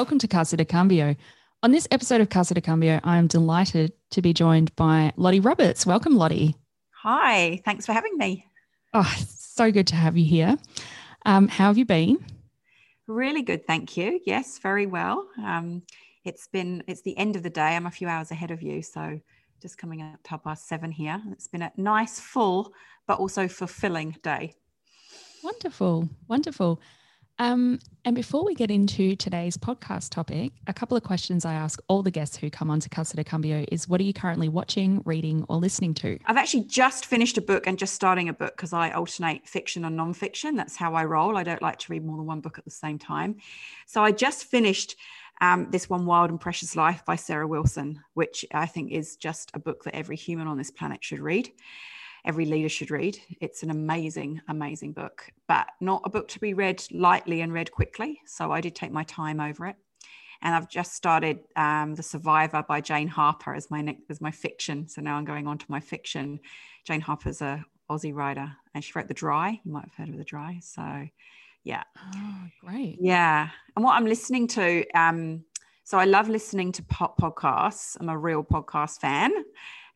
Welcome to Casa de Cambio. On this episode of Casa de Cambio, I am delighted to be joined by Lottie Roberts. Welcome, Lottie. Hi, thanks for having me. Oh, so good to have you here. Um, how have you been? Really good, thank you. Yes, very well. Um, it's been it's the end of the day. I'm a few hours ahead of you, so just coming up to past seven here. It's been a nice, full, but also fulfilling day. Wonderful, wonderful. Um, and before we get into today's podcast topic, a couple of questions I ask all the guests who come on to Casa de Cambio is what are you currently watching, reading, or listening to? I've actually just finished a book and just starting a book because I alternate fiction and nonfiction. That's how I roll. I don't like to read more than one book at the same time. So I just finished um, this one, Wild and Precious Life by Sarah Wilson, which I think is just a book that every human on this planet should read every leader should read. It's an amazing, amazing book, but not a book to be read lightly and read quickly. So I did take my time over it. And I've just started um, The Survivor by Jane Harper as my as my fiction. So now I'm going on to my fiction. Jane Harper's a Aussie writer, and she wrote The Dry. You might have heard of The Dry. So, yeah. Oh, great. Yeah. And what I'm listening to, um, so I love listening to pop podcasts. I'm a real podcast fan.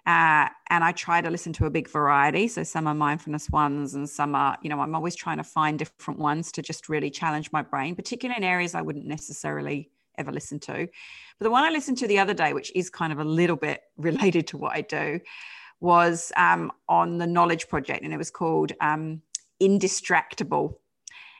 Uh, and I try to listen to a big variety. So some are mindfulness ones, and some are, you know, I'm always trying to find different ones to just really challenge my brain, particularly in areas I wouldn't necessarily ever listen to. But the one I listened to the other day, which is kind of a little bit related to what I do, was um, on the Knowledge Project, and it was called um, Indistractable.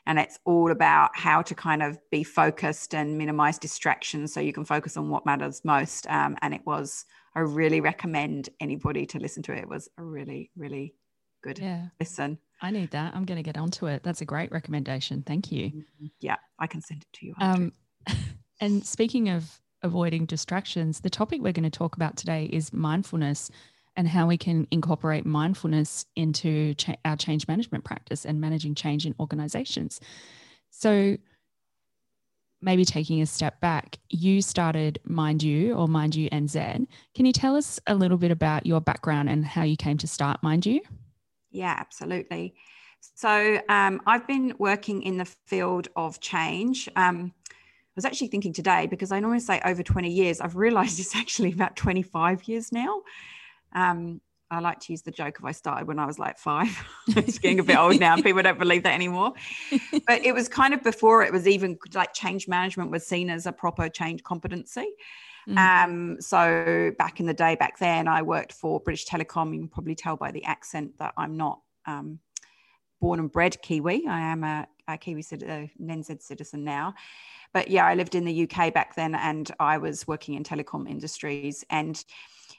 And it's all about how to kind of be focused and minimize distractions so you can focus on what matters most. Um, and it was I really recommend anybody to listen to it. It was a really, really good yeah. listen. I need that. I'm going to get onto it. That's a great recommendation. Thank you. Mm-hmm. Yeah, I can send it to you. Um, and speaking of avoiding distractions, the topic we're going to talk about today is mindfulness and how we can incorporate mindfulness into cha- our change management practice and managing change in organizations. So, maybe taking a step back, you started Mind You or Mind You NZ. Can you tell us a little bit about your background and how you came to start Mind You? Yeah, absolutely. So um, I've been working in the field of change. Um, I was actually thinking today because I normally say over 20 years. I've realized it's actually about 25 years now. Um, I like to use the joke of I started when I was like five. it's getting a bit old now. People don't believe that anymore. But it was kind of before it was even like change management was seen as a proper change competency. Mm. Um, so back in the day, back then, I worked for British Telecom. You can probably tell by the accent that I'm not um, born and bred Kiwi. I am a, a Kiwi citizen, a NZ citizen now. But yeah, I lived in the UK back then, and I was working in telecom industries and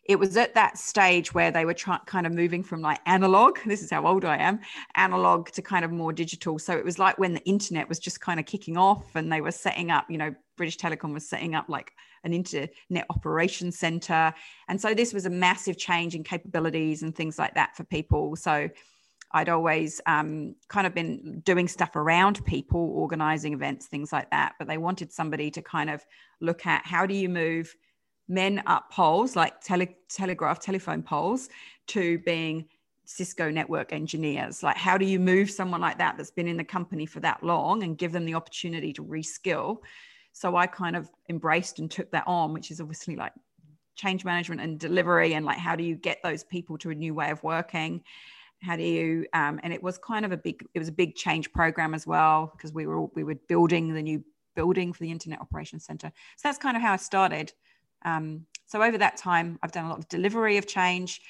it was at that stage where they were trying kind of moving from like analog this is how old i am analog to kind of more digital. So it was like when the internet was just kind of kicking off and they were setting up you know british telecom was setting up like an internet operations center. And so this was a massive change in capabilities and things like that for people. So I'd always um, kind of been doing stuff around people, organizing events, things like that. But they wanted somebody to kind of look at how do you move men up poles like tele- telegraph telephone poles to being cisco network engineers. Like how do you move someone like that that's been in the company for that long and give them the opportunity to reskill? So i kind of embraced and took that on which is obviously like change management and delivery and like how do you get those people to a new way of working? How do you um, and it was kind of a big it was a big change program as well because we were we were building the new building for the internet operations center. So that's kind of how i started um, so over that time, I've done a lot of delivery of change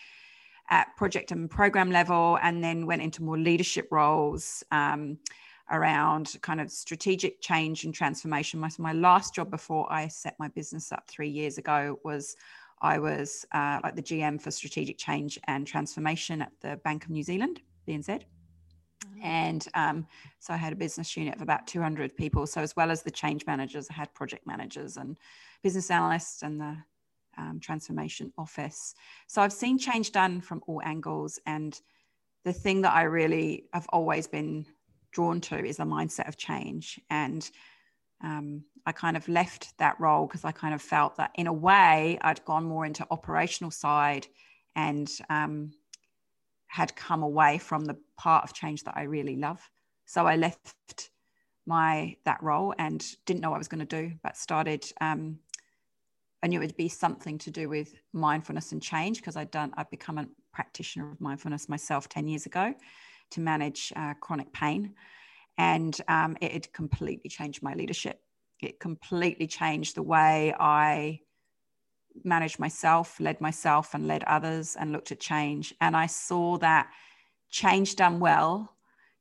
at project and program level, and then went into more leadership roles um, around kind of strategic change and transformation. My, my last job before I set my business up three years ago was I was uh, like the GM for strategic change and transformation at the Bank of New Zealand, BNZ. And um, so I had a business unit of about 200 people. So, as well as the change managers, I had project managers and business analysts and the um, transformation office. So, I've seen change done from all angles. And the thing that I really have always been drawn to is the mindset of change. And um, I kind of left that role because I kind of felt that in a way I'd gone more into operational side and um, had come away from the part of change that I really love. So I left my that role and didn't know what I was going to do, but started. Um, I knew it would be something to do with mindfulness and change because I'd done. I'd become a practitioner of mindfulness myself ten years ago to manage uh, chronic pain, and um, it had completely changed my leadership. It completely changed the way I managed myself, led myself, and led others, and looked at change. And I saw that change done well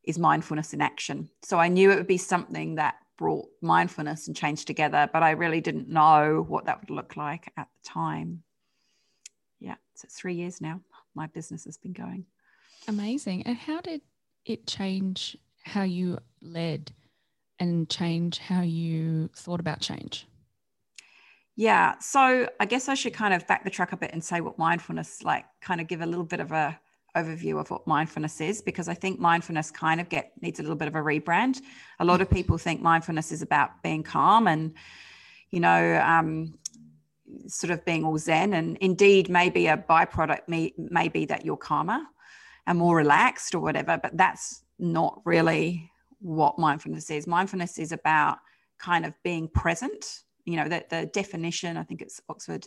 is mindfulness in action. So I knew it would be something that brought mindfulness and change together, but I really didn't know what that would look like at the time. Yeah, so three years now. My business has been going. Amazing. And how did it change how you led and change how you thought about change? Yeah. So I guess I should kind of back the truck a bit and say what mindfulness, like, kind of give a little bit of a overview of what mindfulness is because I think mindfulness kind of get needs a little bit of a rebrand. A lot of people think mindfulness is about being calm and, you know, um, sort of being all zen. And indeed, maybe a byproduct may, may be that you're calmer and more relaxed or whatever, but that's not really what mindfulness is. Mindfulness is about kind of being present. You know, the, the definition, I think it's Oxford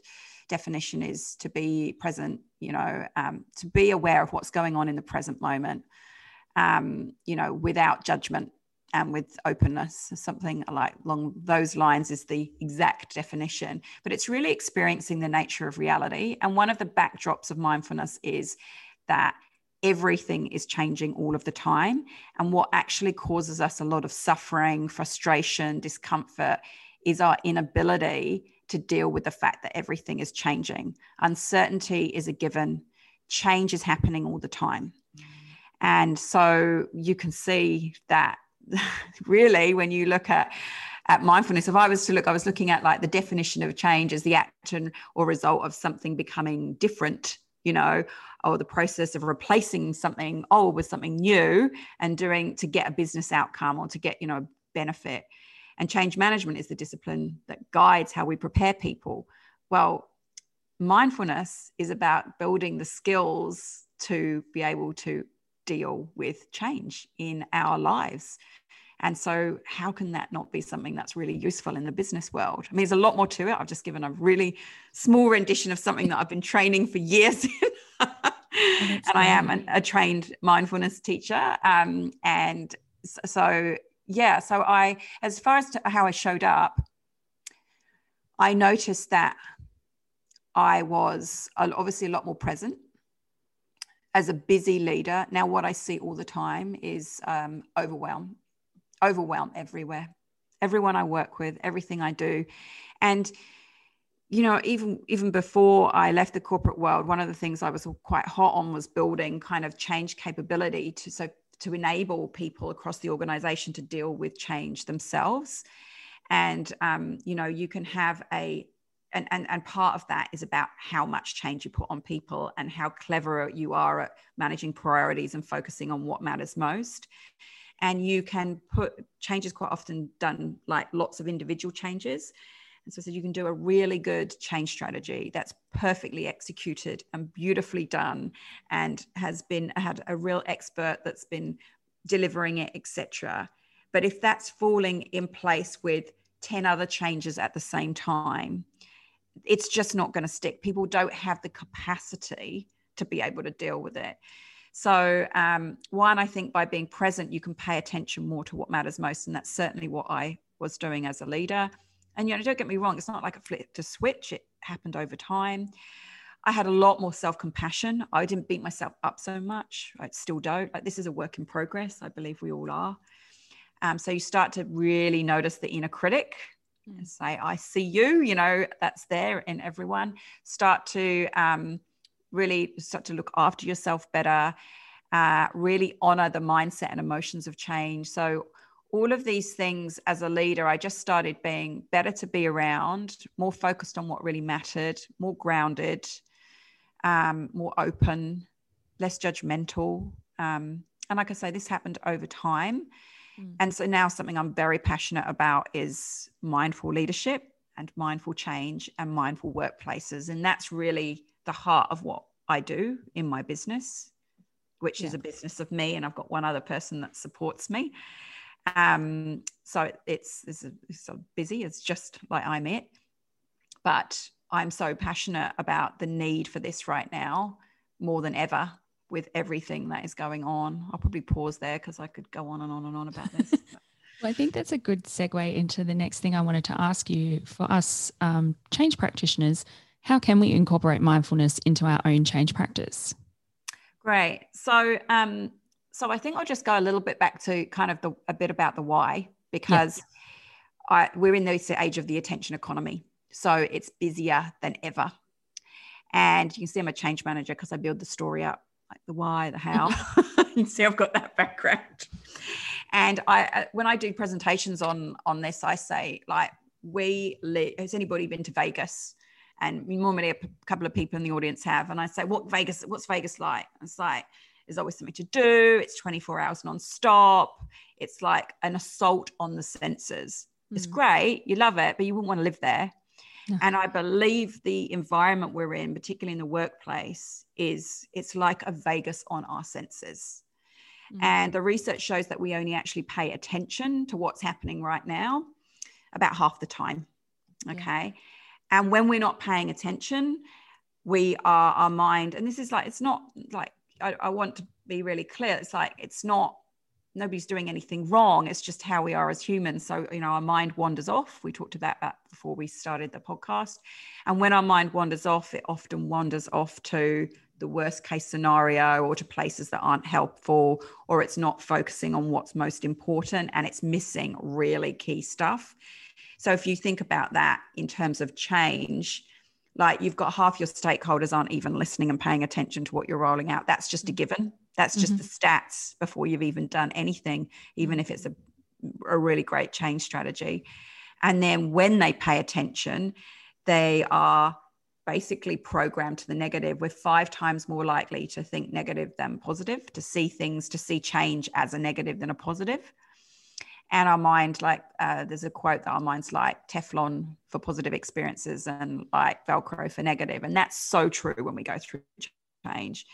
definition is to be present, you know, um, to be aware of what's going on in the present moment, um, you know, without judgment and with openness. Something like along those lines is the exact definition, but it's really experiencing the nature of reality. And one of the backdrops of mindfulness is that everything is changing all of the time. And what actually causes us a lot of suffering, frustration, discomfort is our inability to deal with the fact that everything is changing. Uncertainty is a given, change is happening all the time. And so you can see that really when you look at at mindfulness if i was to look i was looking at like the definition of change as the action or result of something becoming different you know or the process of replacing something old with something new and doing to get a business outcome or to get you know benefit and change management is the discipline that guides how we prepare people. Well, mindfulness is about building the skills to be able to deal with change in our lives. And so, how can that not be something that's really useful in the business world? I mean, there's a lot more to it. I've just given a really small rendition of something that I've been training for years and I am an, a trained mindfulness teacher. Um, and so, yeah, so I, as far as how I showed up, I noticed that I was obviously a lot more present as a busy leader. Now, what I see all the time is um, overwhelm, overwhelm everywhere. Everyone I work with, everything I do, and you know, even even before I left the corporate world, one of the things I was quite hot on was building kind of change capability to so to enable people across the organization to deal with change themselves. And um, you know you can have a and, and and part of that is about how much change you put on people and how clever you are at managing priorities and focusing on what matters most. And you can put changes quite often done like lots of individual changes and so, so you can do a really good change strategy that's perfectly executed and beautifully done and has been had a real expert that's been delivering it, etc. But if that's falling in place with 10 other changes at the same time, it's just not going to stick. People don't have the capacity to be able to deal with it. So, um, one, I think by being present, you can pay attention more to what matters most. And that's certainly what I was doing as a leader. And you know, don't get me wrong, it's not like a flip to switch. It happened over time. I had a lot more self compassion. I didn't beat myself up so much. I still don't. Like this is a work in progress. I believe we all are. Um, so you start to really notice the inner critic mm. and say, I see you, you know, that's there in everyone. Start to um, really start to look after yourself better, uh, really honor the mindset and emotions of change. So all of these things as a leader, I just started being better to be around, more focused on what really mattered, more grounded, um, more open, less judgmental. Um, and like I say, this happened over time. Mm. And so now something I'm very passionate about is mindful leadership and mindful change and mindful workplaces. And that's really the heart of what I do in my business, which yeah. is a business of me. And I've got one other person that supports me. Um, so it's, it's, it's so busy. It's just like I'm it. But I'm so passionate about the need for this right now more than ever with everything that is going on. I'll probably pause there because I could go on and on and on about this. well, I think that's a good segue into the next thing I wanted to ask you. For us um, change practitioners, how can we incorporate mindfulness into our own change practice? Great. So, um, so I think I'll just go a little bit back to kind of the, a bit about the why because I, we're in this age of the attention economy. So it's busier than ever. And you can see I'm a change manager because I build the story up, like the why, the how. you see I've got that background. And I, uh, when I do presentations on on this, I say like, we li- has anybody been to Vegas? And normally a p- couple of people in the audience have. And I say, what Vegas? What's Vegas like? It's like there's always something to do. It's 24 hours nonstop. It's like an assault on the senses. Mm. It's great. You love it, but you wouldn't want to live there. No. And I believe the environment we're in, particularly in the workplace, is it's like a Vegas on our senses. Mm. And the research shows that we only actually pay attention to what's happening right now about half the time. Okay. Yeah. And when we're not paying attention, we are our mind, and this is like, it's not like I, I want to be really clear. It's like it's not nobody's doing anything wrong. It's just how we are as humans. So, you know, our mind wanders off. We talked about that before we started the podcast. And when our mind wanders off, it often wanders off to the worst case scenario or to places that aren't helpful, or it's not focusing on what's most important and it's missing really key stuff. So, if you think about that in terms of change, like you've got half your stakeholders aren't even listening and paying attention to what you're rolling out. That's just a given. That's just mm-hmm. the stats before you've even done anything even if it's a, a really great change strategy. And then when they pay attention they are basically programmed to the negative. We're five times more likely to think negative than positive to see things to see change as a negative than a positive and our mind like uh, there's a quote that our mind's like teflon for positive experiences and like velcro for negative and that's so true when we go through change.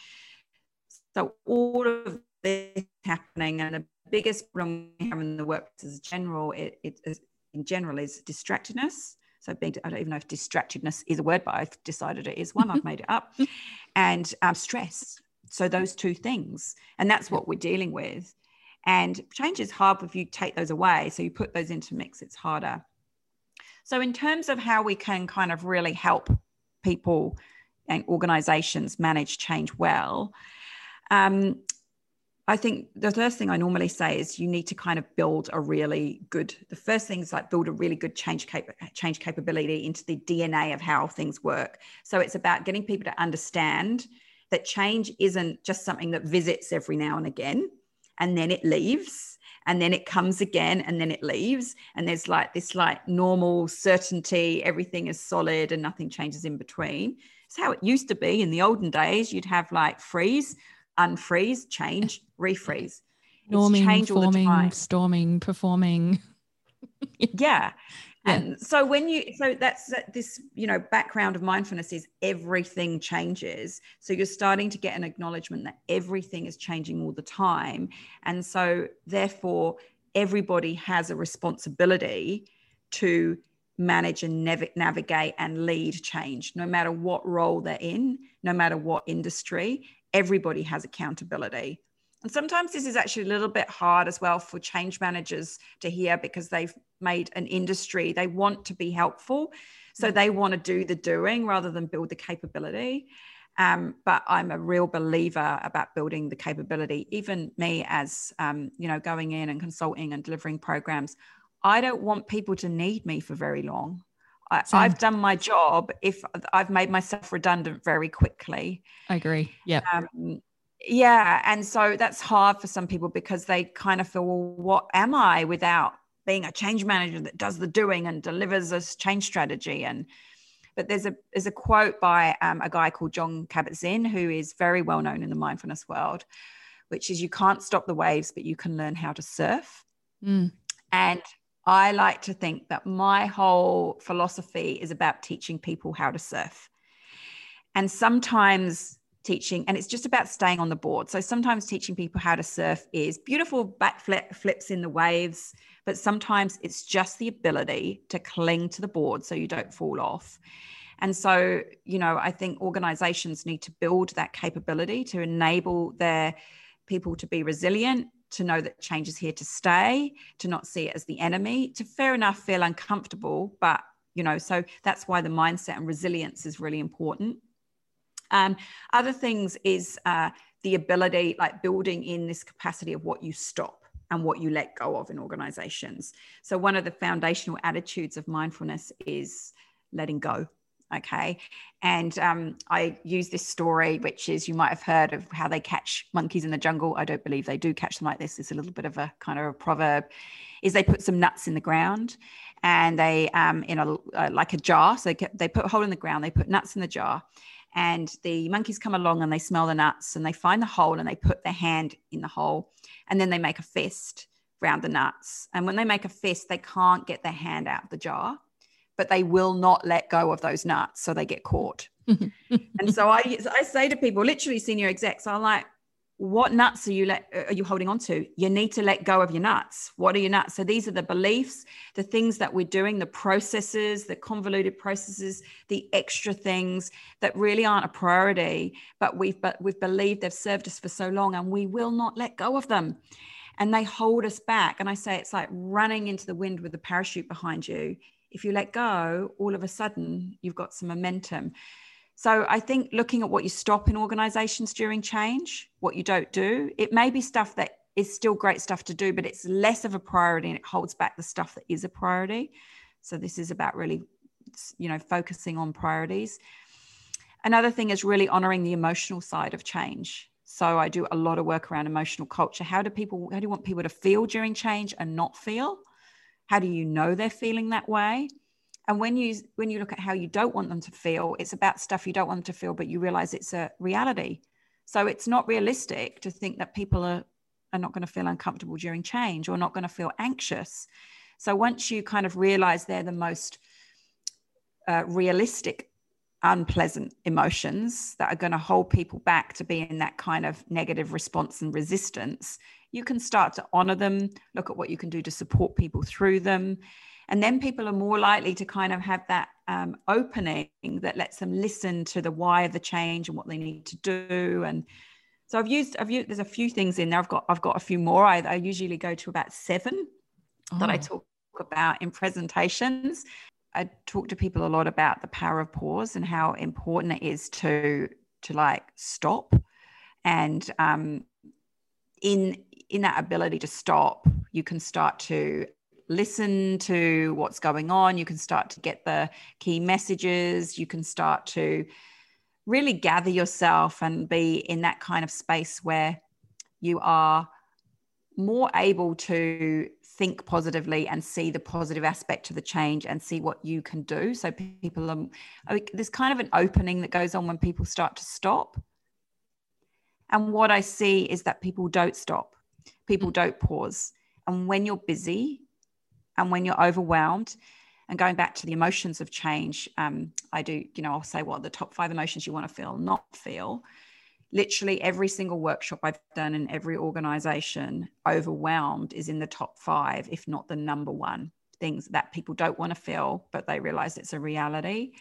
So all of this happening and the biggest problem we have in the workplace as general it, it is, in general is distractedness. So being i don't even know if distractedness is a word but i've decided it is one. I've made it up. And um, stress. So those two things and that's what we're dealing with and change is hard if you take those away. So you put those into mix, it's harder. So, in terms of how we can kind of really help people and organizations manage change well, um, I think the first thing I normally say is you need to kind of build a really good. The first thing is like build a really good change cap- change capability into the DNA of how things work. So it's about getting people to understand that change isn't just something that visits every now and again and then it leaves and then it comes again and then it leaves and there's like this like normal certainty everything is solid and nothing changes in between. It's how it used to be in the olden days. You'd have like freeze unfreeze change refreeze. Norming change forming storming performing. Yeah and so when you so that's this you know background of mindfulness is everything changes. So you're starting to get an acknowledgement that everything is changing all the time. And so therefore everybody has a responsibility to manage and nav- navigate and lead change. No matter what role they're in no matter what industry everybody has accountability and sometimes this is actually a little bit hard as well for change managers to hear because they've made an industry. They want to be helpful. So they want to do the doing rather than build the capability. Um, but I'm a real believer about building the capability. Even me, as um, you know, going in and consulting and delivering programs, I don't want people to need me for very long. I, have done my job if I've made myself redundant very quickly. I agree. Yeah. Um, yeah and so that's hard for some people because they kind of feel well what am i without being a change manager that does the doing and delivers this change strategy? And but there's a there's a quote by um, a guy called Jon Kabat-Zinn who is very well known in the mindfulness world which is you can't stop the waves but you can learn how to surf. Mm. and i like to think that my whole philosophy is about teaching people how to surf. And sometimes teaching, and it's just about staying on the board. So sometimes teaching people how to surf is beautiful back flip, flips in the waves, but sometimes it's just the ability to cling to the board so you don't fall off. And so, you know, I think organizations need to build that capability to enable their people to be resilient, to know that change is here to stay, to not see it as the enemy, to fair enough feel uncomfortable, but you know, so that's why the mindset and resilience is really important. Um, other things is uh, the ability, like building in this capacity of what you stop and what you let go of in organizations. So, one of the foundational attitudes of mindfulness is letting go Okay. And um, I use this story, which is you might have heard of how they catch monkeys in the jungle. I don't believe they do catch them like this. It's a little bit of a kind of a proverb. Is they put some nuts in the ground and they um, in a uh, like a jar. So they, they put a hole in the ground. They put nuts in the jar, and the monkeys come along and they smell the nuts and they find the hole and they put their hand in the hole, and then they make a fist around the nuts. And when they make a fist, they can't get their hand out of the jar but they will not let go of those nuts. So they get caught. and so I, I say to people, literally senior execs, I'm like, what nuts are you let, uh, are you holding on to? You need to let go of your nuts. What are your nuts? So these are the beliefs, the things that we're doing, the processes, the convoluted processes, the extra things that really aren't a priority, but we've but we've believed they've served us for so long, and we will not let go of them. And they hold us back. And I say it's like running into the wind with a parachute behind you if you let go, all of a sudden you've got some momentum. So I think looking at what you stop in organizations during change, what you don't do, it may be stuff that is still great stuff to do, but it's less of a priority and it holds back the stuff that is a priority. So this is about really, you know, focusing on priorities. Another thing is really honoring the emotional side of change. So I do a lot of work around emotional culture. How do people, how do you want people to feel during change and not feel? how do you know they're feeling that way and when you when you look at how you don't want them to feel it's about stuff you don't want them to feel but you realize it's a reality so it's not realistic to think that people are are not going to feel uncomfortable during change or not going to feel anxious so once you kind of realize they're the most uh, realistic unpleasant emotions that are going to hold people back to be in that kind of negative response and resistance, you can start to honor them, look at what you can do to support people through them. And then people are more likely to kind of have that um, opening that lets them listen to the why of the change and what they need to do. And so I've used, I've used, there's a few things in there. I've got, I've got a few more. I, I usually go to about seven oh. that I oh. talk about in presentations. I talk to people a lot about the power of pause and how important it is to to like stop and um, in in that ability to stop you can start to listen to what's going on you can start to get the key messages you can start to really gather yourself and be in that kind of space where you are more able to think positively and see the positive aspect to the change and see what you can do. So people are there's kind of an opening that goes on when people start to stop. And what I see is that people don't stop, people mm. don't pause. And when you're busy and when you're overwhelmed, and going back to the emotions of change, um, I do, you know, I'll say what the top five emotions you want to feel, not feel literally every single workshop I've done in every organization, overwhelmed is in the top five, if not the number one things that people don't want to feel, but they realize it's a reality.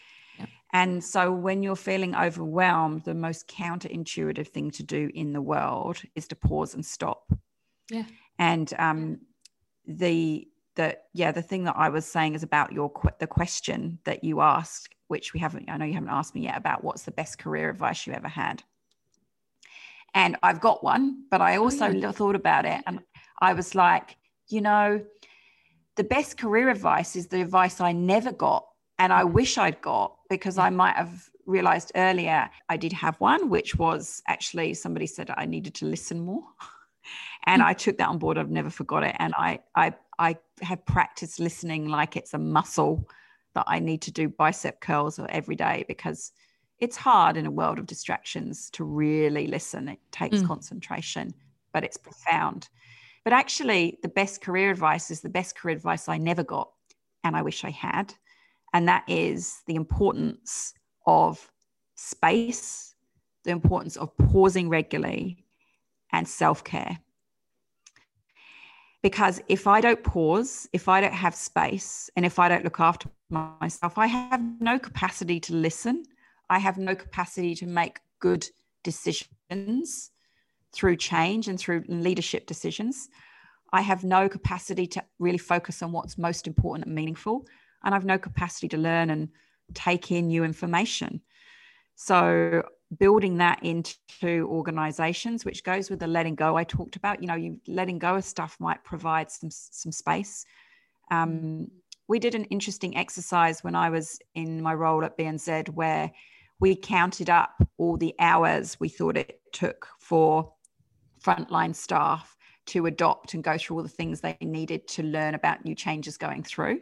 And so when you're feeling overwhelmed, the most counterintuitive thing to do in the world is to pause and stop. Yeah. And um, the the yeah the thing that I was saying is about your the question that you asked, which we haven't I know you haven't asked me yet about what's the best career advice you ever had. And I've got one, but I oh, also oh, yeah. thought about it and I was like, you know, the best career advice is the advice I never got. And I wish I'd got because I might have realized earlier I did have one, which was actually somebody said I needed to listen more. and mm. I took that on board. I've never forgot it. And I, I, I have practiced listening like it's a muscle that I need to do bicep curls every day because it's hard in a world of distractions to really listen. It takes mm. concentration, but it's profound. But actually, the best career advice is the best career advice I never got, and I wish I had. And that is the importance of space, the importance of pausing regularly and self care. Because if I don't pause, if I don't have space, and if I don't look after myself, I have no capacity to listen. I have no capacity to make good decisions through change and through leadership decisions. I have no capacity to really focus on what's most important and meaningful. And I've no capacity to learn and take in new information. So, building that into organizations, which goes with the letting go I talked about, you know, you letting go of stuff might provide some, some space. Um, we did an interesting exercise when I was in my role at BNZ where we counted up all the hours we thought it took for frontline staff to adopt and go through all the things they needed to learn about new changes going through.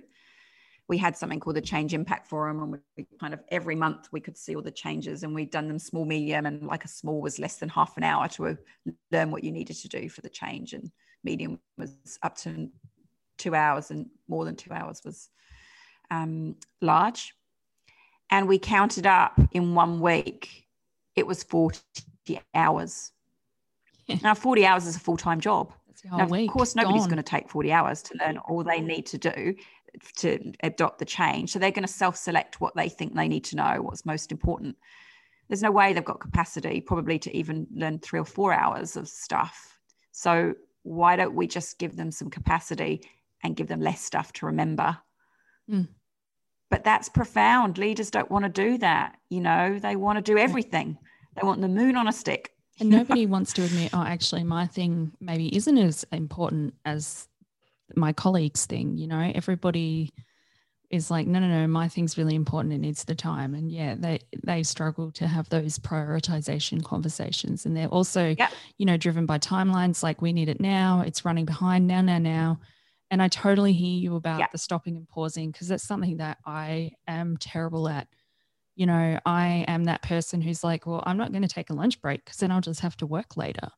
We had something called the Change Impact Forum, and we kind of every month we could see all the changes, and we'd done them small, medium, and like a small was less than half an hour to learn what you needed to do for the change, and medium was up to two hours, and more than two hours was um, large. And we counted up in one week, it was 40 hours now, 40 hours is a full time job. Now, of course, nobody's going to take 40 hours to learn all they need to do to adopt the change. So they're going to self select what they think they need to know, what's most important. There's no way they've got capacity, probably, to even learn three or four hours of stuff. So why don't we just give them some capacity and give them less stuff to remember? Mm. But that's profound. Leaders don't want to do that. You know, they want to do everything. They want the moon on a stick. And nobody wants to admit, oh, actually, my thing maybe isn't as important as my colleague's thing. You know, everybody is like, no, no, no, my thing's really important. It needs the time. And yeah, they they struggle to have those prioritization conversations. And they're also, yep. you know, driven by timelines like we need it now, it's running behind now, now, now. And I totally hear you about yep. the stopping and pausing because that's something that I am terrible at you know, I am that person who's like, well, I'm not going to take a lunch break because then I'll just have to work later.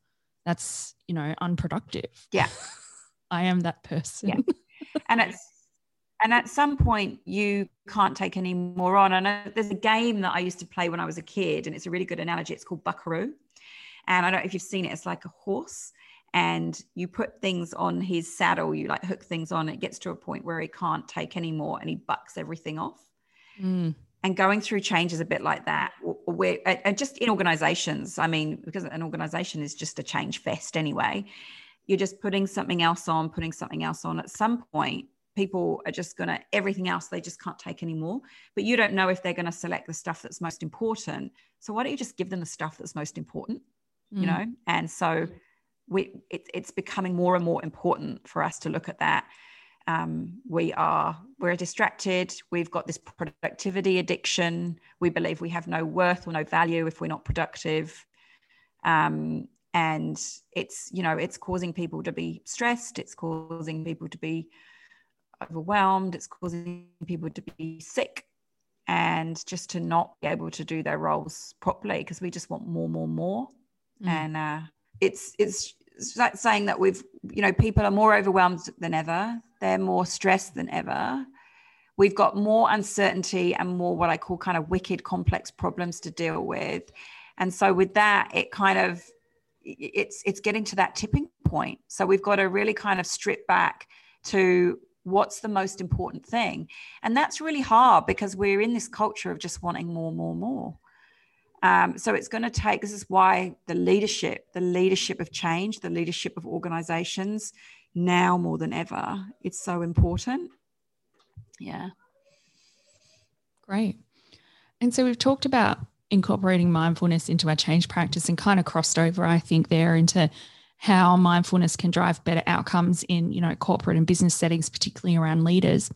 That's, you know, unproductive. Yeah. I am that person. Yeah. And it's, and at some point you can't take any more on. And there's a game that I used to play when I was a kid, and it's a really good analogy. It's called Buckaroo. And I don't know if you've seen it, it's like a horse and you put things on his saddle, you like hook things on, it gets to a point where he can't take any more and he bucks everything off. Mm and going through change is a bit like that where and just in organizations i mean because an organization is just a change fest anyway you're just putting something else on putting something else on. At some point people are just going to everything else they just can't take anymore. But you don't know if they're going to select the stuff that's most important. So why don't you just give them the stuff that's most important mm. you know? And so we it, it's becoming more and more important for us to look at that. Um, we are we're distracted. We've got this productivity addiction. We believe we have no worth or no value if we're not productive. Um, and it's you know it's causing people to be stressed it's causing people to be overwhelmed it's causing people to be sick and just to not be able to do their roles properly because we just want more more more. Mm. and uh, it's it's saying that we've you know people are more overwhelmed than ever they're more stressed than ever. We've got more uncertainty and more what i call kind of wicked complex problems to deal with. And so with that it kind of it's it's getting to that tipping point so we've got to really kind of strip back to what's the most important thing and that's really hard because we're in this culture of just wanting more more more um, so it's going to take, this is why the leadership, the leadership of change, the leadership of organizations now more than ever, it's so important. Yeah. Great. And so we've talked about incorporating mindfulness into our change practice and kind of crossed over, I think, there into how mindfulness can drive better outcomes in, you know, corporate and business settings, particularly around leaders.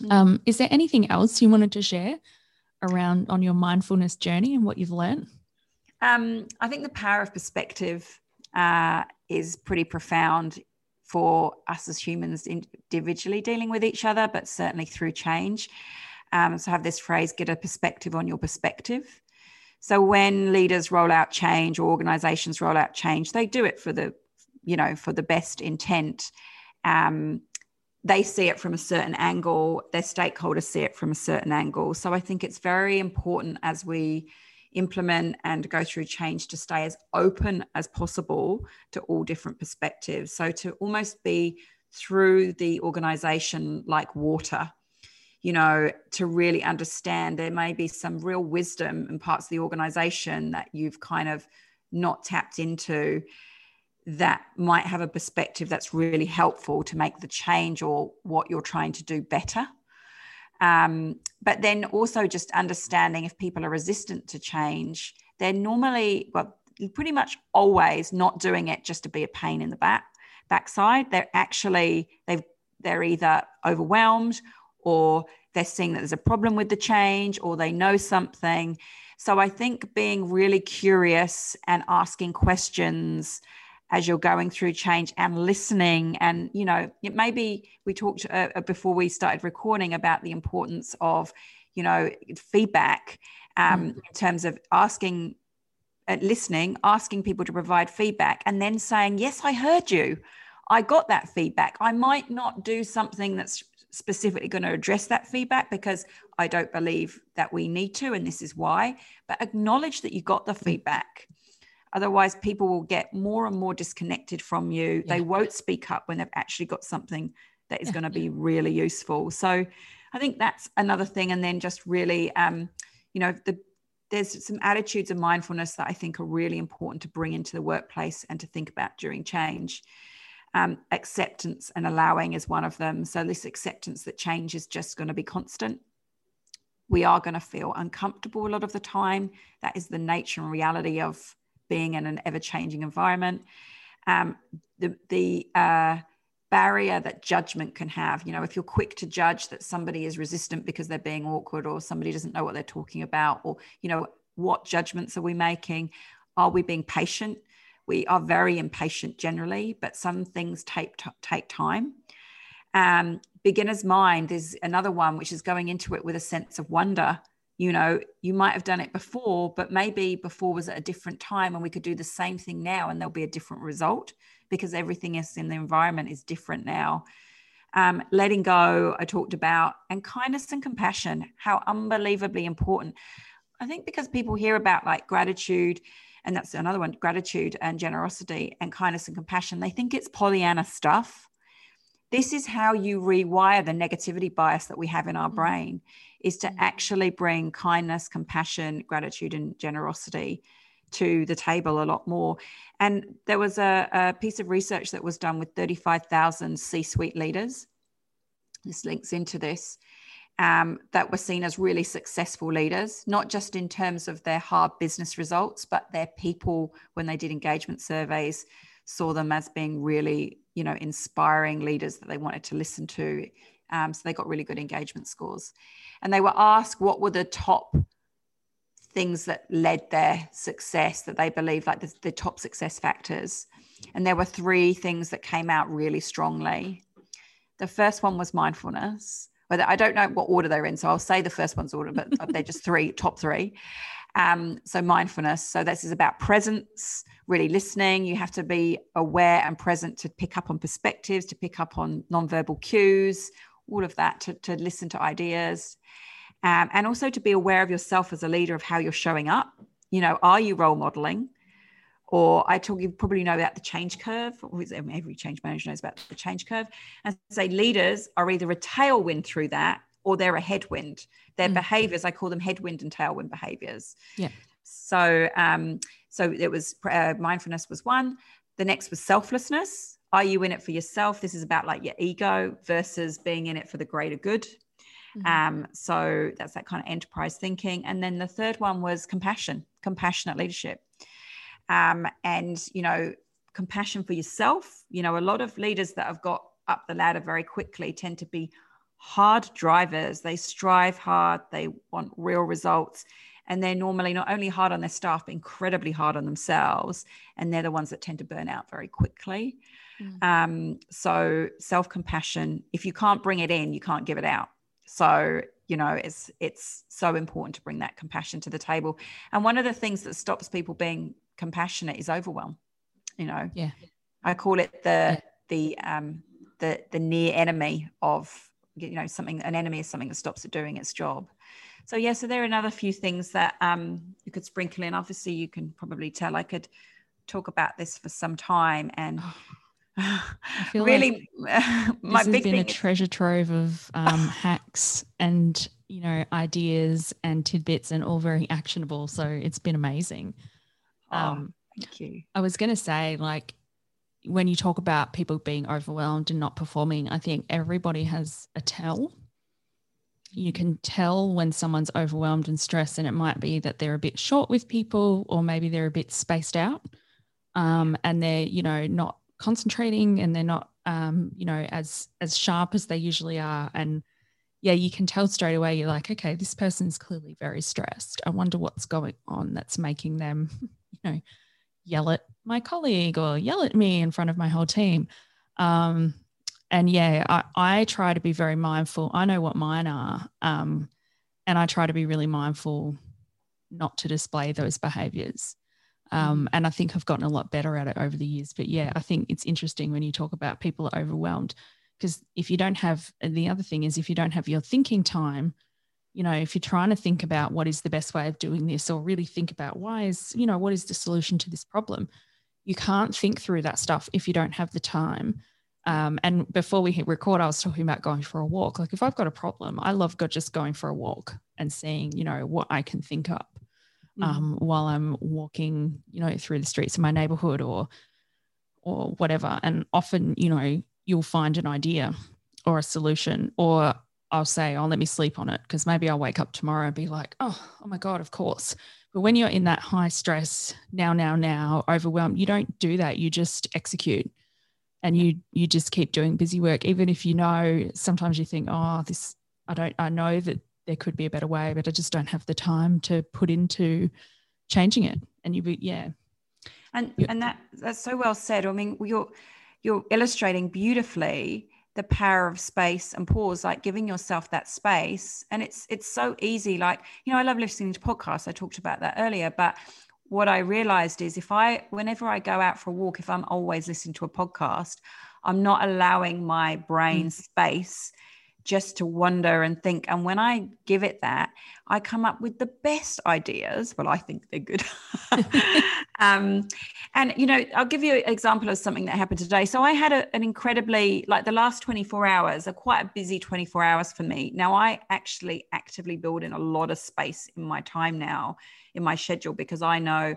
Mm. Um, is there anything else you wanted to share around on your mindfulness journey and what you've learned? Um, I think the power of perspective uh, is pretty profound for us as humans individually dealing with each other, but certainly through change. Um, so I have this phrase get a perspective on your perspective. So when leaders roll out change or organizations roll out change, they do it for the, you know, for the best intent. Um, they see it from a certain angle, their stakeholders see it from a certain angle. So I think it's very important as we implement and go through change to stay as open as possible to all different perspectives. So to almost be through the organization like water, you know, to really understand there may be some real wisdom in parts of the organization that you've kind of not tapped into that might have a perspective that's really helpful to make the change or what you're trying to do better. Um, but then also just understanding if people are resistant to change, they're normally, well, pretty much always not doing it just to be a pain in the back backside. They're actually they've they're either overwhelmed or they're seeing that there's a problem with the change or they know something. So I think being really curious and asking questions as you're going through change and listening and you know it maybe we talked uh, uh, before we started recording about the importance of you know feedback um, mm. in terms of asking uh, listening asking people to provide feedback and then saying yes i heard you i got that feedback i might not do something that's specifically going to address that feedback because i don't believe that we need to and this is why but acknowledge that you got the feedback Otherwise, people will get more and more disconnected from you. Yeah. They won't speak up when they've actually got something that is yeah. going to be really useful. So I think that's another thing. And then just really, um, you know, the there's some attitudes of mindfulness that I think are really important to bring into the workplace and to think about during change. Um, acceptance and allowing is one of them. So, this acceptance that change is just going to be constant. We are going to feel uncomfortable a lot of the time. That is the nature and reality of being in an ever changing environment. Um, the the uh, barrier that judgment can have. You know, if you're quick to judge that somebody is resistant because they're being awkward or somebody doesn't know what they're talking about, or, you know, what judgments are we making? Are we being patient? We are very impatient generally, but some things take, take time. Um, beginner's mind is another one, which is going into it with a sense of wonder. You know you might have done it before but maybe before was at a different time and we could do the same thing now and there'll be a different result because everything else in the environment is different now. Um, letting go i talked about and kindness and compassion how unbelievably important. I think because people hear about like gratitude and that's another one gratitude and generosity and kindness and compassion. They think it's pollyanna stuff. This is how you rewire the negativity bias that we have in our mm. brain is to mm. actually bring kindness compassion gratitude and generosity to the table a lot more. And there was a, a piece of research that was done with 35000 c-suite leaders. This links into this um, that were seen as really successful leaders, not just in terms of their hard business results, but their people, when they did engagement surveys, saw them as being really you know inspiring leaders that they wanted to listen to. Um, so they got really good engagement scores. And they were asked what were the top things that led their success that they believe like the, the top success factors. And there were three things that came out really strongly. The first one was mindfulness whether I don't know what order they're in, so I'll say the first one's order, but they're just three, top three. Um, so mindfulness. So this is about presence, really listening. You have to be aware and present to pick up on perspectives, to pick up on nonverbal cues, all of that, to, to listen to ideas. Um, and also to be aware of yourself as a leader of how you're showing up. You know, are you role modeling? Or I talk, you probably know about the change curve. Every change manager knows about the change curve. And say leaders are either a tailwind through that or they're a headwind. Their mm. behaviors, I call them headwind and tailwind behaviors. Yeah. So, um, so it was uh, mindfulness was one. The next was selflessness. Are you in it for yourself? This is about like your ego versus being in it for the greater good. Mm-hmm. Um, so that's that kind of enterprise thinking. And then the third one was compassion, compassionate leadership. Um, and, you know, compassion for yourself. You know, a lot of leaders that have got up the ladder very quickly tend to be hard drivers. They strive hard, they want real results. And they're normally not only hard on their staff, but incredibly hard on themselves. And they're the ones that tend to burn out very quickly. Mm. Um, so self compassion, if you can't bring it in, you can't give it out. So you know it's it's so important to bring that compassion to the table and one of the things that stops people being compassionate is overwhelm you know yeah i call it the yeah. the um the the near enemy of you know something an enemy is something that stops it doing its job So yeah, so there are another few things that um, you could sprinkle in. Obviously, you can probably tell I could talk about this for some time, and really, like my this has been a treasure trove of um, hacks and you know ideas and tidbits, and all very actionable. So it's been amazing. Oh, um, thank you. I was going to say, like, when you talk about people being overwhelmed and not performing, I think everybody has a tell you can tell when someone's overwhelmed and stressed, and it might be that they're a bit short with people, or maybe they're a bit spaced out, um, and they're you know not concentrating, and they're not um, you know as as sharp as they usually are, and yeah, you can tell straight away. You're like, okay, this person's clearly very stressed. I wonder what's going on that's making them, you know, yell at my colleague or yell at me in front of my whole team. Um, and yeah, I, I try to be very mindful. I know what mine are. Um, and I try to be really mindful not to display those behaviors. Um, mm. and I think I've gotten a lot better at it over the years. But yeah, I think it's interesting when you talk about people are overwhelmed because if you don't have, the other thing is if you don't have your thinking time, you know, if you're trying to think about what is the best way of doing this or really think about why is, you know, what is the solution to this problem, you can't think through that stuff if you don't have the time um, and before we hit record, I was talking about going for a walk. Like if I've got a problem, I love go, just going for a walk and seeing, you know, what I can think up mm-hmm. um, while I'm walking, you know, through the streets of my neighborhood or or whatever. And often, you know, you'll find an idea or a solution, or I'll say, "Oh, let me sleep on it," because maybe I'll wake up tomorrow and be like, "Oh, oh my god, of course." But when you're in that high stress, now, now, now, overwhelmed, you don't do that. You just execute. And you you just keep doing busy work even if you know sometimes you think oh this i don't i know that there could be a better way but i just don't have the time to put into changing it. And you be yeah. And you're, and that that's so well said. I mean you're you're illustrating beautifully the power of space and pause like giving yourself that space and it's it's so easy like you know i love listening to podcasts i talked about that earlier but what I realized is if I, whenever I go out for a walk, if I'm always listening to a podcast, I'm not allowing my brain mm. space just to wonder and think. And when I give it that, I come up with the best ideas. Well, I think they're good. um, and, you know, I'll give you an example of something that happened today. So I had a, an incredibly, like the last 24 hours are quite a busy 24 hours for me. Now, I actually actively build in a lot of space in my time now, in my schedule, because I know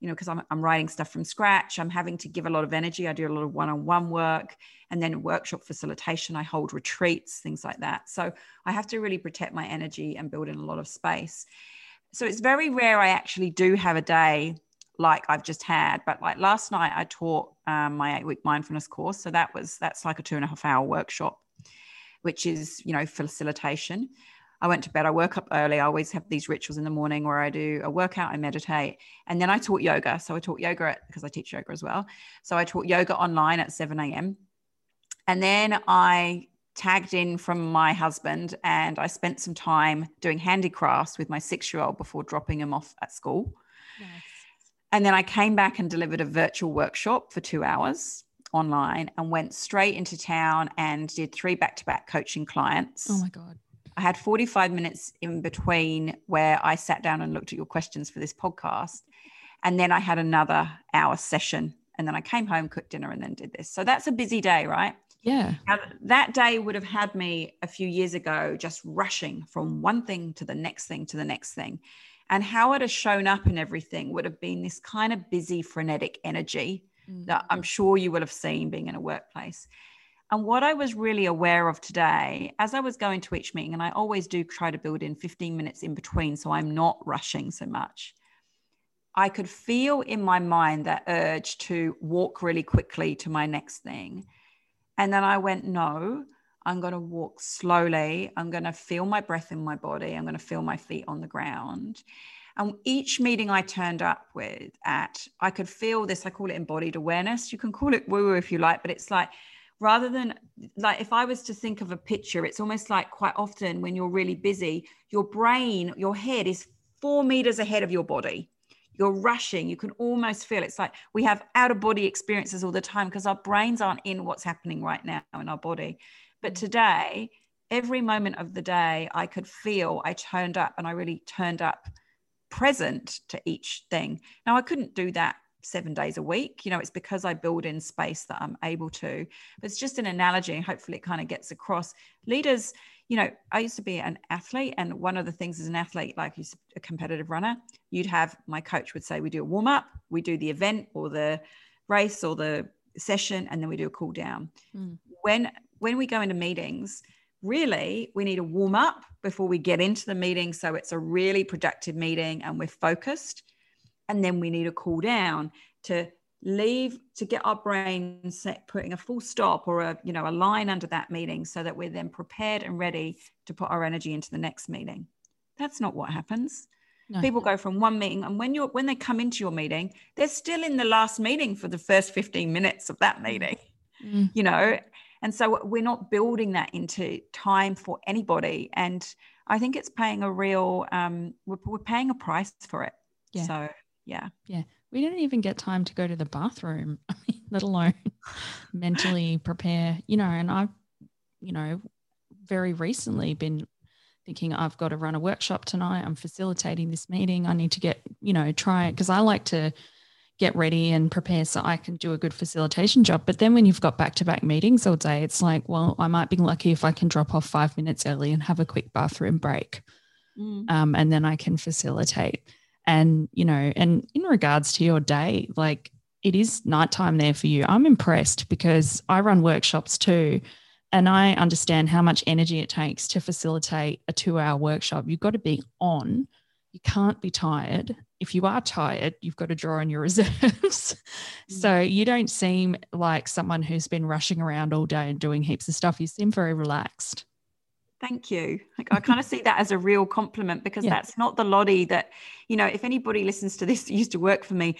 you know, because I'm, I'm writing stuff from scratch. I'm having to give a lot of energy. I do a lot of one on one work and then workshop facilitation. I hold retreats, things like that. So I have to really protect my energy and build in a lot of space. So it's very rare I actually do have a day like I've just had. But like last night, I taught um, my eight week mindfulness course. So that was, that's like a two and a half hour workshop, which is, you know, facilitation. I went to bed. I woke up early. I always have these rituals in the morning where I do a workout, I meditate, and then I taught yoga. So I taught yoga because I teach yoga as well. So I taught yoga online at 7 a.m. And then I tagged in from my husband and I spent some time doing handicrafts with my six year old before dropping him off at school. Nice. And then I came back and delivered a virtual workshop for two hours online and went straight into town and did three back to back coaching clients. Oh my God. I had 45 minutes in between where I sat down and looked at your questions for this podcast. And then I had another hour session. And then I came home, cooked dinner, and then did this. So that's a busy day, right? Yeah. Now, that day would have had me a few years ago just rushing from one thing to the next thing to the next thing. And how it has shown up in everything would have been this kind of busy, frenetic energy mm. that I'm sure you will have seen being in a workplace. And what I was really aware of today, as I was going to each meeting, and I always do try to build in 15 minutes in between so I'm not rushing so much, I could feel in my mind that urge to walk really quickly to my next thing. And then I went, no, I'm going to walk slowly. I'm going to feel my breath in my body. I'm going to feel my feet on the ground. And each meeting I turned up with at, I could feel this, I call it embodied awareness. You can call it woo woo if you like, but it's like, rather than like if i was to think of a picture it's almost like quite often when you're really busy your brain your head is four meters ahead of your body you're rushing you can almost feel it's like we have out of body experiences all the time because our brains aren't in what's happening right now in our body but mm. today every moment of the day I could feel I turned up and I really turned up present to each thing. Now I couldn't do that seven days a week. You know, it's because I build in space that I'm able to. But it's just an analogy, and hopefully it kind of gets across. Leaders, you know, I used to be an athlete, and one of the things as an athlete, like you're a competitive runner, you'd have my coach would say, We do a warm up, we do the event or the race or the session, and then we do a cool down. Mm. When when we go into meetings, really we need a warm up before we get into the meeting so it's a really productive meeting and we're focused and then we need a cool down to leave to get our brain set putting a full stop or a you know a line under that meeting so that we're then prepared and ready to put our energy into the next meeting that's not what happens no. people go from one meeting and when you're when they come into your meeting they're still in the last meeting for the first 15 minutes of that meeting mm. you know and so we're not building that into time for anybody and i think it's paying a real um, we're, we're paying a price for it yeah. so yeah yeah we don't even get time to go to the bathroom I mean, let alone mentally prepare you know and i've you know very recently been thinking i've got to run a workshop tonight i'm facilitating this meeting i need to get you know try it because i like to get ready and prepare so I can do a good facilitation job. But then when you've got back to back meetings all day, it's like, well, I might be lucky if I can drop off five minutes early and have a quick bathroom break. Mm. Um, and then I can facilitate and you know and in regards to your day like it is nighttime there for you. I'm impressed because i run workshops too and i understand how much energy it takes to facilitate a two hour workshop. You've got to be on. You can't be tired. If you are tired you've got to draw on your reserves. So mm. you don't seem like someone who's been rushing around all day and doing heaps of stuff. You seem very relaxed Thank you. Like, I kind of see that as a real compliment because yeah. that's not the Lottie that, you know, if anybody listens to this used to work for me,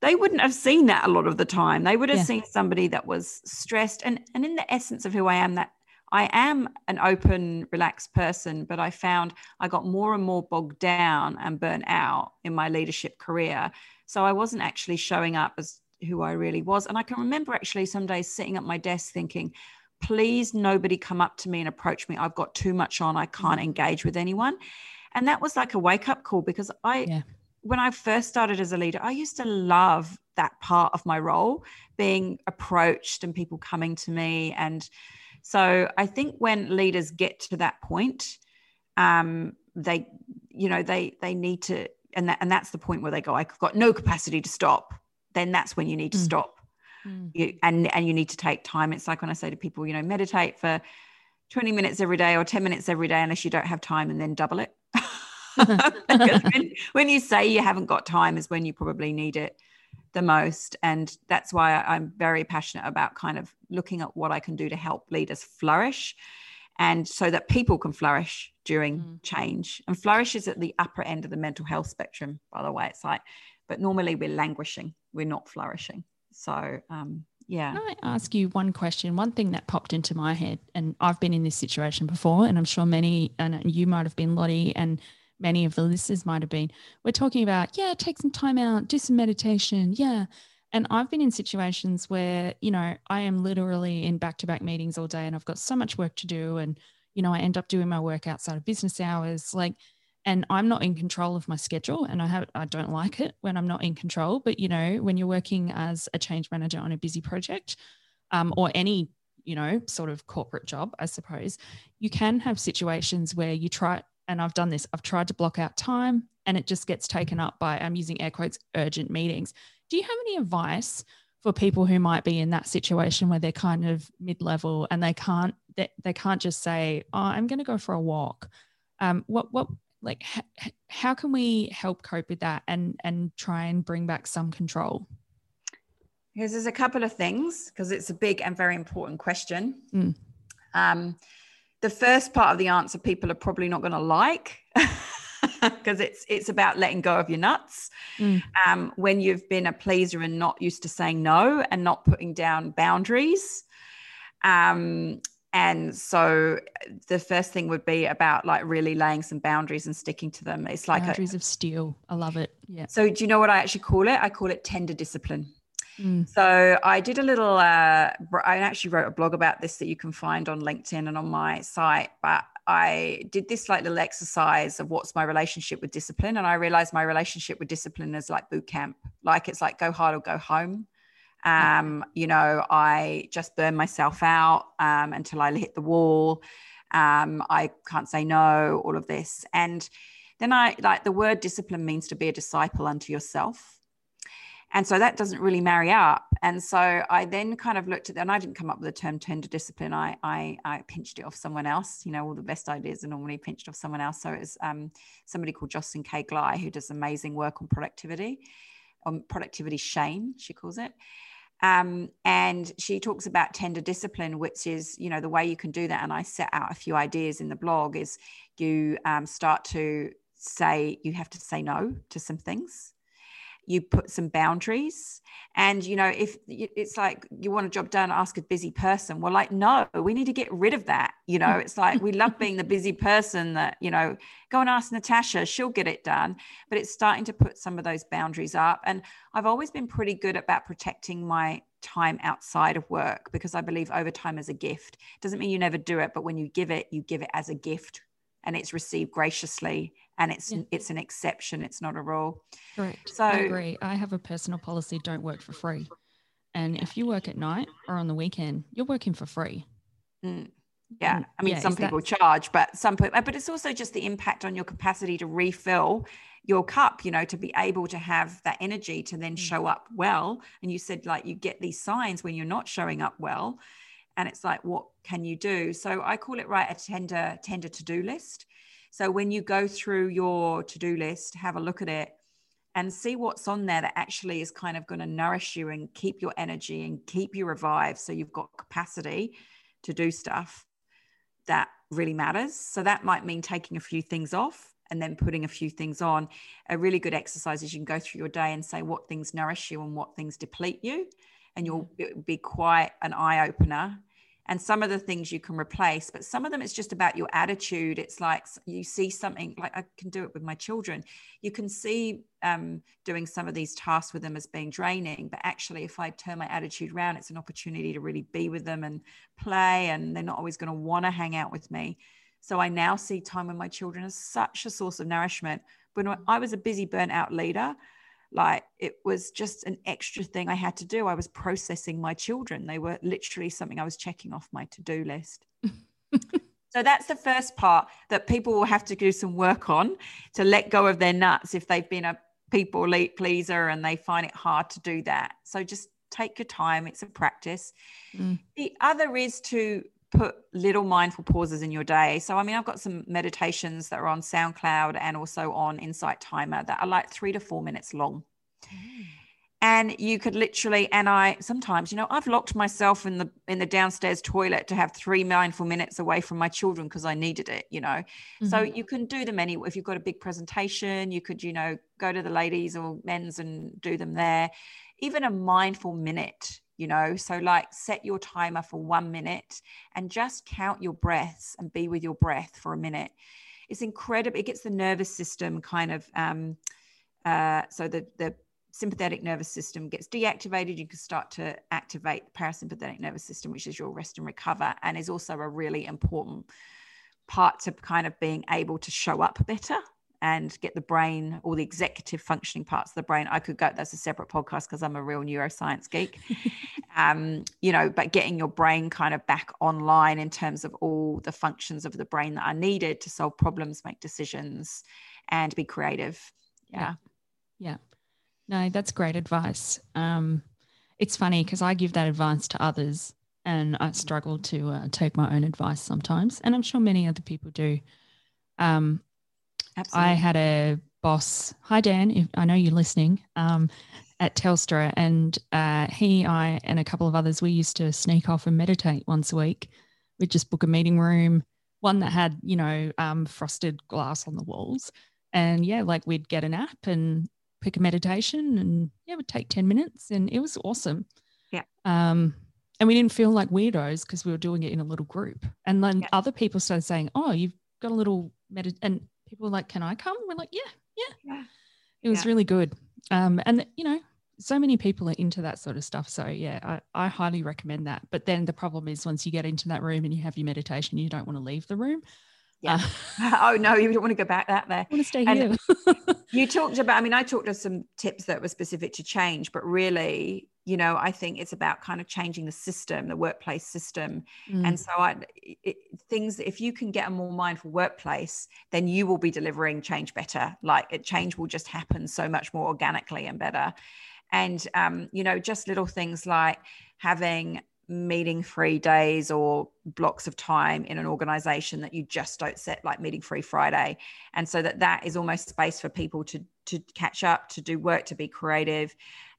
they wouldn't have seen that a lot of the time. They would have yeah. seen somebody that was stressed and and in the essence of who I am that I am an open, relaxed person, but I found I got more and more bogged down and burnt out in my leadership career. So I wasn't actually showing up as who I really was. And I can remember actually some days sitting at my desk thinking, please nobody come up to me and approach me. I've got too much on. I can't mm. engage with anyone. And that was like a wake up call because I, yeah. when I first started as a leader, I used to love that part of my role being approached and people coming to me. And so I think when leaders get to that point, um, they, you know, they, they need to, and that, and that's the point where they go, I've got no capacity to stop. Then that's when you need to mm. stop mm. you, and and you need to take time. It's like when i say to people you know meditate for 20 minutes every day or 10 minutes every day unless you don't have time and then double it. When, when you say you haven't got time is when you probably need it the most. And that's why i'm very passionate about kind of looking at what i can do to help leaders flourish and so that people can flourish during mm. change. And flourish is at the upper end of the mental health spectrum by the way. It's like but normally we're languishing. We're not flourishing so, um, yeah. Can I ask you one question? One thing that popped into my head, and I've been in this situation before, and I'm sure many, and you might have been, Lottie, and many of the listeners might have been. We're talking about, yeah, take some time out, do some meditation. Yeah. And I've been in situations where, you know, I am literally in back to back meetings all day and I've got so much work to do. And, you know, I end up doing my work outside of business hours. Like, and I'm not in control of my schedule and I have I don't like it when I'm not in control but you know when you're working as a change manager on a busy project um, or any you know sort of corporate job I suppose you can have situations where you try and I've done this I've tried to block out time and it just gets taken up by I'm using air quotes urgent meetings. Do you have any advice for people who might be in that situation where they're kind of mid-level and they can't they, they can't just say oh I'm going to go for a walk. Um, what what like h- how can we help cope with that and and try and bring back some control because there's a couple of things because it's a big and very important question mm. um, the first part of the answer people are probably not going to like because it's it's about letting go of your nuts mm. um, when you've been a pleaser and not used to saying no and not putting down boundaries um, and so the first thing would be about like really laying some boundaries and sticking to them it's like boundaries a, of steel i love it yeah so do you know what i actually call it i call it tender discipline Mm. So I did a little, uh, I actually wrote a blog about this that you can find on LinkedIn and on my site. But I did this like little exercise of what's my relationship with discipline. And I realized my relationship with discipline is like boot camp. Like it's like go hard or go home. Um, you know, I just burn myself out um, until I hit the wall. Um, I can't say no, all of this. And then I like the word discipline means to be a disciple unto yourself. And so that doesn't really marry up. And so I then kind of looked at that, and I didn't come up with the term tender discipline. I, I, I pinched it off someone else. You know, all the best ideas are normally pinched off someone else. So it was um, somebody called Jocelyn K. Glei who does amazing work on productivity, on productivity shame, she calls it. Um, and she talks about tender discipline, which is, you know, the way you can do that. And I set out a few ideas in the blog is you um, start to say, you have to say no to some things you put some boundaries. And you know if it's like you want a job done ask a busy person. Well like no we need to get rid of that. You know it's like we love being the busy person that you know go and ask natasha she'll get it done. But it's starting to put some of those boundaries up. And i've always been pretty good about protecting my time outside of work because i believe overtime is a gift. Doesn't mean you never do it but when you give it you give it as a gift and it's received graciously and it's yeah. it's an exception it's not a rule. Correct. So i agree. I have a personal policy don't work for free. And if you work at night or on the weekend you're working for free. Mm. yeah and, i mean yeah, some people that... charge but some people but it's also just the impact on your capacity to refill your cup you know to be able to have that energy to then mm. show up well. And you said like you get these signs when you're not showing up well and it's like what can you do? So i call it right a tender tender to-do list so when you go through your to-do list have a look at it and see what's on there that actually is kind of going to nourish you and keep your energy and keep you revived. So you've got capacity to do stuff that really matters. So that might mean taking a few things off and then putting a few things on. A really good exercise is you can go through your day and say what things nourish you and what things deplete you. And you'll be quite an eye opener and some of the things you can replace but some of them it's just about your attitude. It's like you see something like i can do it with my children. You can see um, doing some of these tasks with them as being draining but actually if i turn my attitude around it's an opportunity to really be with them and play and they're not always going to want to hang out with me. So i now see time with my children as such a source of nourishment. When i was a busy burnt out leader like it was just an extra thing I had to do. I was processing my children. They were literally something I was checking off my to do list. so that's the first part that people will have to do some work on to let go of their nuts if they've been a people pleaser and they find it hard to do that. So just take your time. It's a practice. Mm. The other is to put little mindful pauses in your day. So, I mean, I've got some meditations that are on SoundCloud and also on Insight Timer that are like three to four minutes long. Mm. And you could literally, and I sometimes, you know, I've locked myself in the in the downstairs toilet to have three mindful minutes away from my children because I needed it, you know. Mm-hmm. So you can do them anywhere. If you've got a big presentation, you could, you know, go to the ladies or men's and do them there. Even a mindful minute you know? So like set your timer for one minute and just count your breaths and be with your breath for a minute. It's incredible it gets the nervous system kind of um, uh, so the the sympathetic nervous system gets deactivated. You can start to activate the parasympathetic nervous system which is your rest and recover and is also a really important part to kind of being able to show up better and get the brain all the executive functioning parts of the brain. I could go, that's a separate podcast because I'm a real neuroscience geek. um, you know, but getting your brain kind of back online in terms of all the functions of the brain that are needed to solve problems, make decisions, and be creative. Yeah. Yeah. No, that's great advice. Um, it's funny because I give that advice to others and I struggle to uh, take my own advice sometimes. And I'm sure many other people do. Um, Absolutely. I had a boss. Hi, Dan. If I know you're listening. Um, at Telstra, and uh, he, I, and a couple of others, we used to sneak off and meditate once a week. We'd just book a meeting room, one that had, you know, um, frosted glass on the walls, and yeah, like we'd get an app and pick a meditation, and yeah, it would take ten minutes, and it was awesome. Yeah. Um, and we didn't feel like weirdos because we were doing it in a little group. And then yeah. other people started saying, "Oh, you've got a little medit," and people were like, "Can I come?" We're like, "Yeah, yeah." yeah. It was yeah. really good. Um, and you know, so many people are into that sort of stuff. So yeah, I, I highly recommend that. But then the problem is once you get into that room and you have your meditation, you don't want to leave the room. Yeah. Uh, oh no, you don't want to go back that there. I want to stay here. you talked about, I mean, I talked of some tips that were specific to change, but really, you know, I think it's about kind of changing the system, the workplace system. Mm. And so I it, things if you can get a more mindful workplace, then you will be delivering change better. Like it change will just happen so much more organically and better. And um, you know, just little things like having meeting free days or blocks of time in an organization that you just don't set like meeting free friday and so that that is almost space for people to to catch up to do work to be creative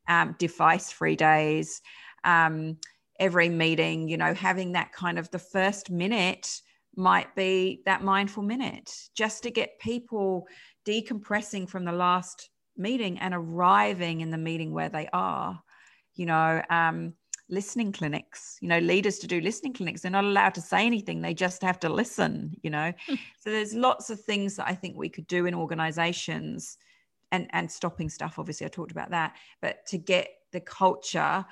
um, device free days um, every meeting you know having that kind of the first minute might be that mindful minute just to get people decompressing from the last meeting and arriving in the meeting where they are you know um, listening clinics you know leaders to do listening clinics. They're not allowed to say anything. They just have to listen you know. Hmm. so there's lots of things that i think we could do in organizations and and stopping stuff obviously i talked about that but to get the culture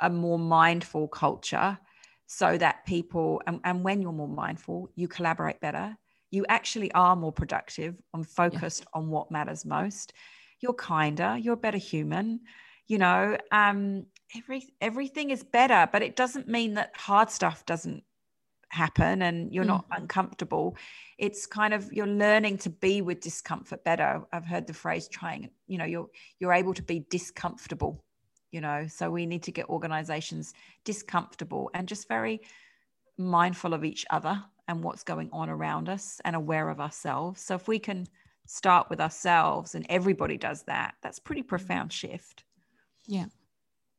a more mindful culture so that people and, and when you're more mindful you collaborate better you actually are more productive and focused yeah. on what matters most you're kinder you're a better human you know um every everything is better but it doesn't mean that hard stuff doesn't happen and you're mm. not uncomfortable it's kind of you're learning to be with discomfort better i've heard the phrase trying you know you're you're able to be discomfortable you know so we need to get organizations discomfortable and just very mindful of each other and what's going on around us and aware of ourselves so if we can start with ourselves and everybody does that that's pretty mm. profound shift yeah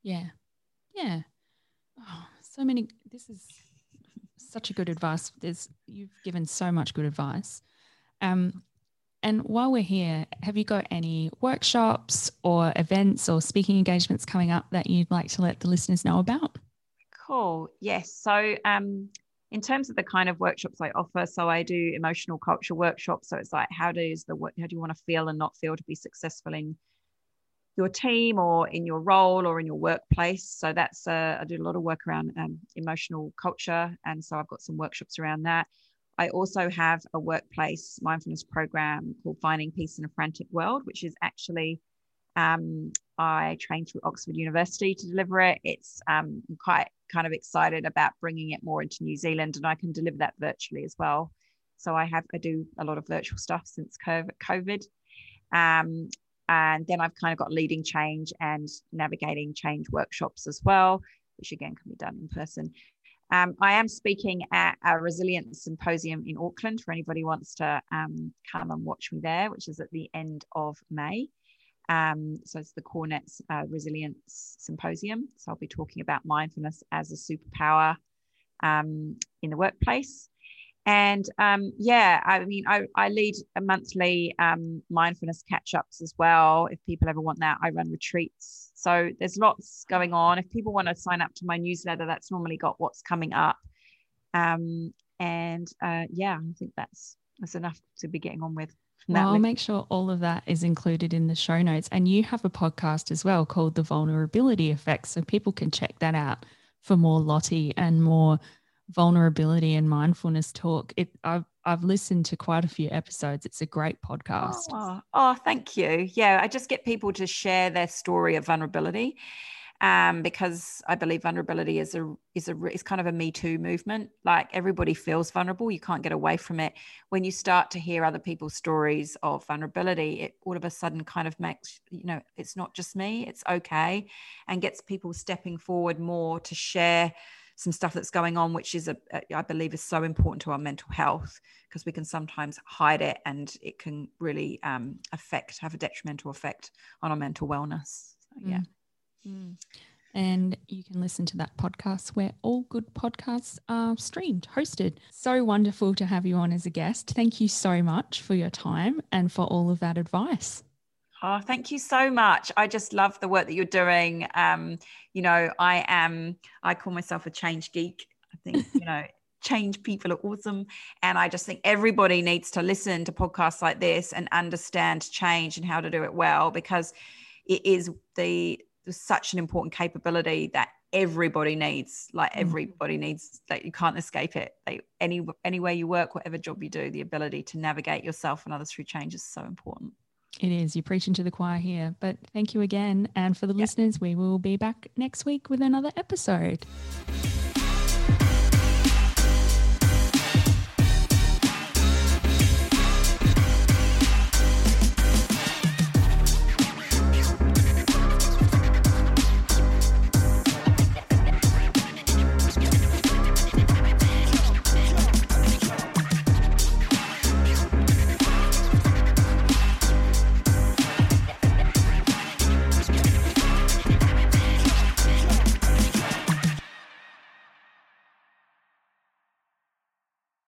yeah. Yeah. Oh, so many. This is such a good advice. There's you've given so much good advice. Um, and while we're here, have you got any workshops or events or speaking engagements coming up that you'd like to let the listeners know about? Cool. Yes. So, um, in terms of the kind of workshops I offer, so I do emotional culture workshops. So it's like, how does the how do you want to feel and not feel to be successful in your team or in your role or in your workplace. So that's uh, I do a lot of work around um, emotional culture, and so I've got some workshops around that. I also have a workplace mindfulness program called Finding Peace in a Frantic World, which is actually um, I trained through Oxford University to deliver it. It's um, I'm quite kind of excited about bringing it more into New Zealand, and I can deliver that virtually as well. So I have I do a lot of virtual stuff since COVID. Um, and then I've kind of got leading change and navigating change workshops as well, which again can be done in person. Um, I am speaking at a resilience symposium in Auckland for anybody who wants to um, come and watch me there, which is at the end of May. Um, so it's the CoreNet's uh, Resilience Symposium. So I'll be talking about mindfulness as a superpower um, in the workplace. And um, yeah, I mean, I, I lead a monthly um, mindfulness catch ups as well. If people ever want that, I run retreats. So there's lots going on. If people want to sign up to my newsletter, that's normally got what's coming up. Um, and uh, yeah, I think that's that's enough to be getting on with. Well, I'll make sure all of that is included in the show notes. And you have a podcast as well called The Vulnerability Effect. So people can check that out for more Lottie and more vulnerability and mindfulness talk. It I've I've listened to quite a few episodes. It's a great podcast. Oh, oh, thank you. Yeah, I just get people to share their story of vulnerability. Um, because I believe vulnerability is a is a is kind of a Me Too movement. Like everybody feels vulnerable, you can't get away from it. When you start to hear other people's stories of vulnerability, it all of a sudden kind of makes you know it's not just me, it's okay, and gets people stepping forward more to share some stuff that's going on, which is, a, a, I believe, is so important to our mental health because we can sometimes hide it and it can really um, affect, have a detrimental effect on our mental wellness. So, yeah. Mm. Mm. And you can listen to that podcast where all good podcasts are streamed, hosted. So wonderful to have you on as a guest. Thank you so much for your time and for all of that advice. Oh, thank you so much. I just love the work that you're doing. Um, you know, I am, I call myself a change geek. I think, you know, change people are awesome. And I just think everybody needs to listen to podcasts like this and understand change and how to do it well because it is the such an important capability that everybody needs like mm. everybody needs that you can't escape it like any anywhere you work whatever job you do the ability to navigate yourself and others through change is so important it is. You're preaching to the choir here. But thank you again. And for the yeah. listeners we will be back next week with another episode